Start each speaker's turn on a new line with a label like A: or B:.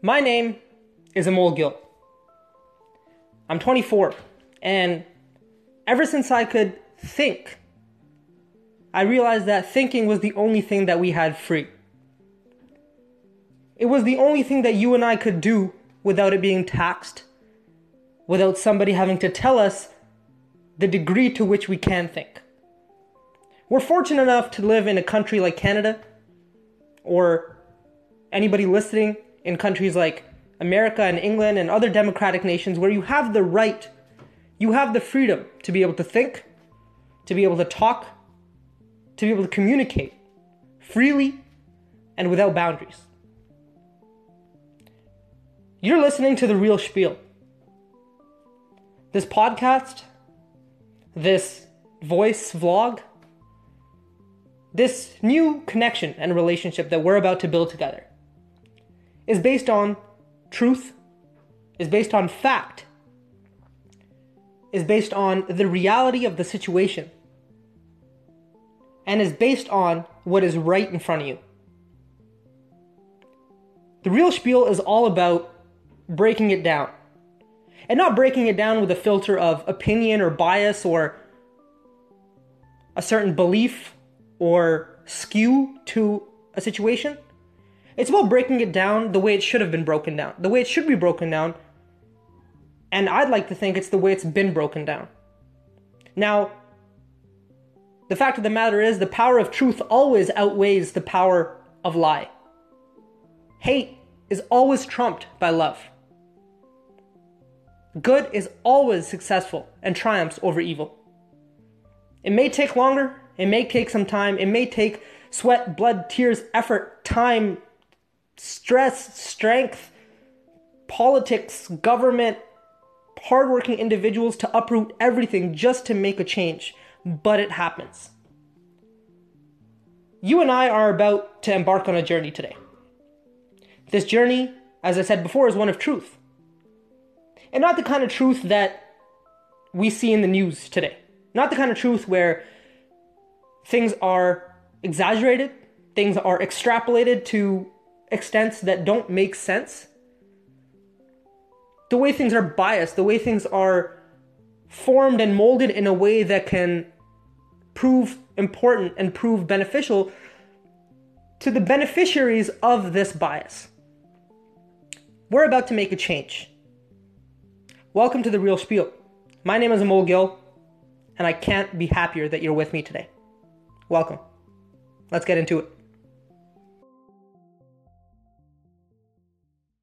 A: My name is Amol Gill. I'm 24, and ever since I could think, I realized that thinking was the only thing that we had free. It was the only thing that you and I could do without it being taxed, without somebody having to tell us the degree to which we can think. We're fortunate enough to live in a country like Canada, or anybody listening in countries like America and England and other democratic nations where you have the right, you have the freedom to be able to think, to be able to talk, to be able to communicate freely and without boundaries. You're listening to The Real Schpeel. This podcast, this voice vlog, this new connection and relationship that we're about to build together is based on truth, is based on fact, is based on the reality of the situation, and is based on what is right in front of you. The real schpeel is all about breaking it down. And not breaking it down with a filter of opinion or bias or a certain belief or skew to a situation it's about breaking it down the way it should have been broken down, the way it should be broken down. And I'd like to think it's the way it's been broken down. Now, the fact of the matter is, the power of truth always outweighs the power of lie. Hate is always trumped by love. Good is always successful and triumphs over evil. It may take longer, it may take some time, it may take sweat, blood, tears, effort, time, stress, strength, politics, government, hardworking individuals to uproot everything just to make a change. But it happens. You and I are about to embark on a journey today. This journey, as I said before, is one of truth. And not the kind of truth that we see in the news today. Not the kind of truth where things are exaggerated, things are extrapolated to extents that don't make sense. The way things are biased, the way things are formed and molded in a way that can prove important and prove beneficial to the beneficiaries of this bias. We're about to make a change. Welcome to the Real Schpeel. My name is Amol Gill, and I can't be happier that you're with me today. Welcome. Let's get into it.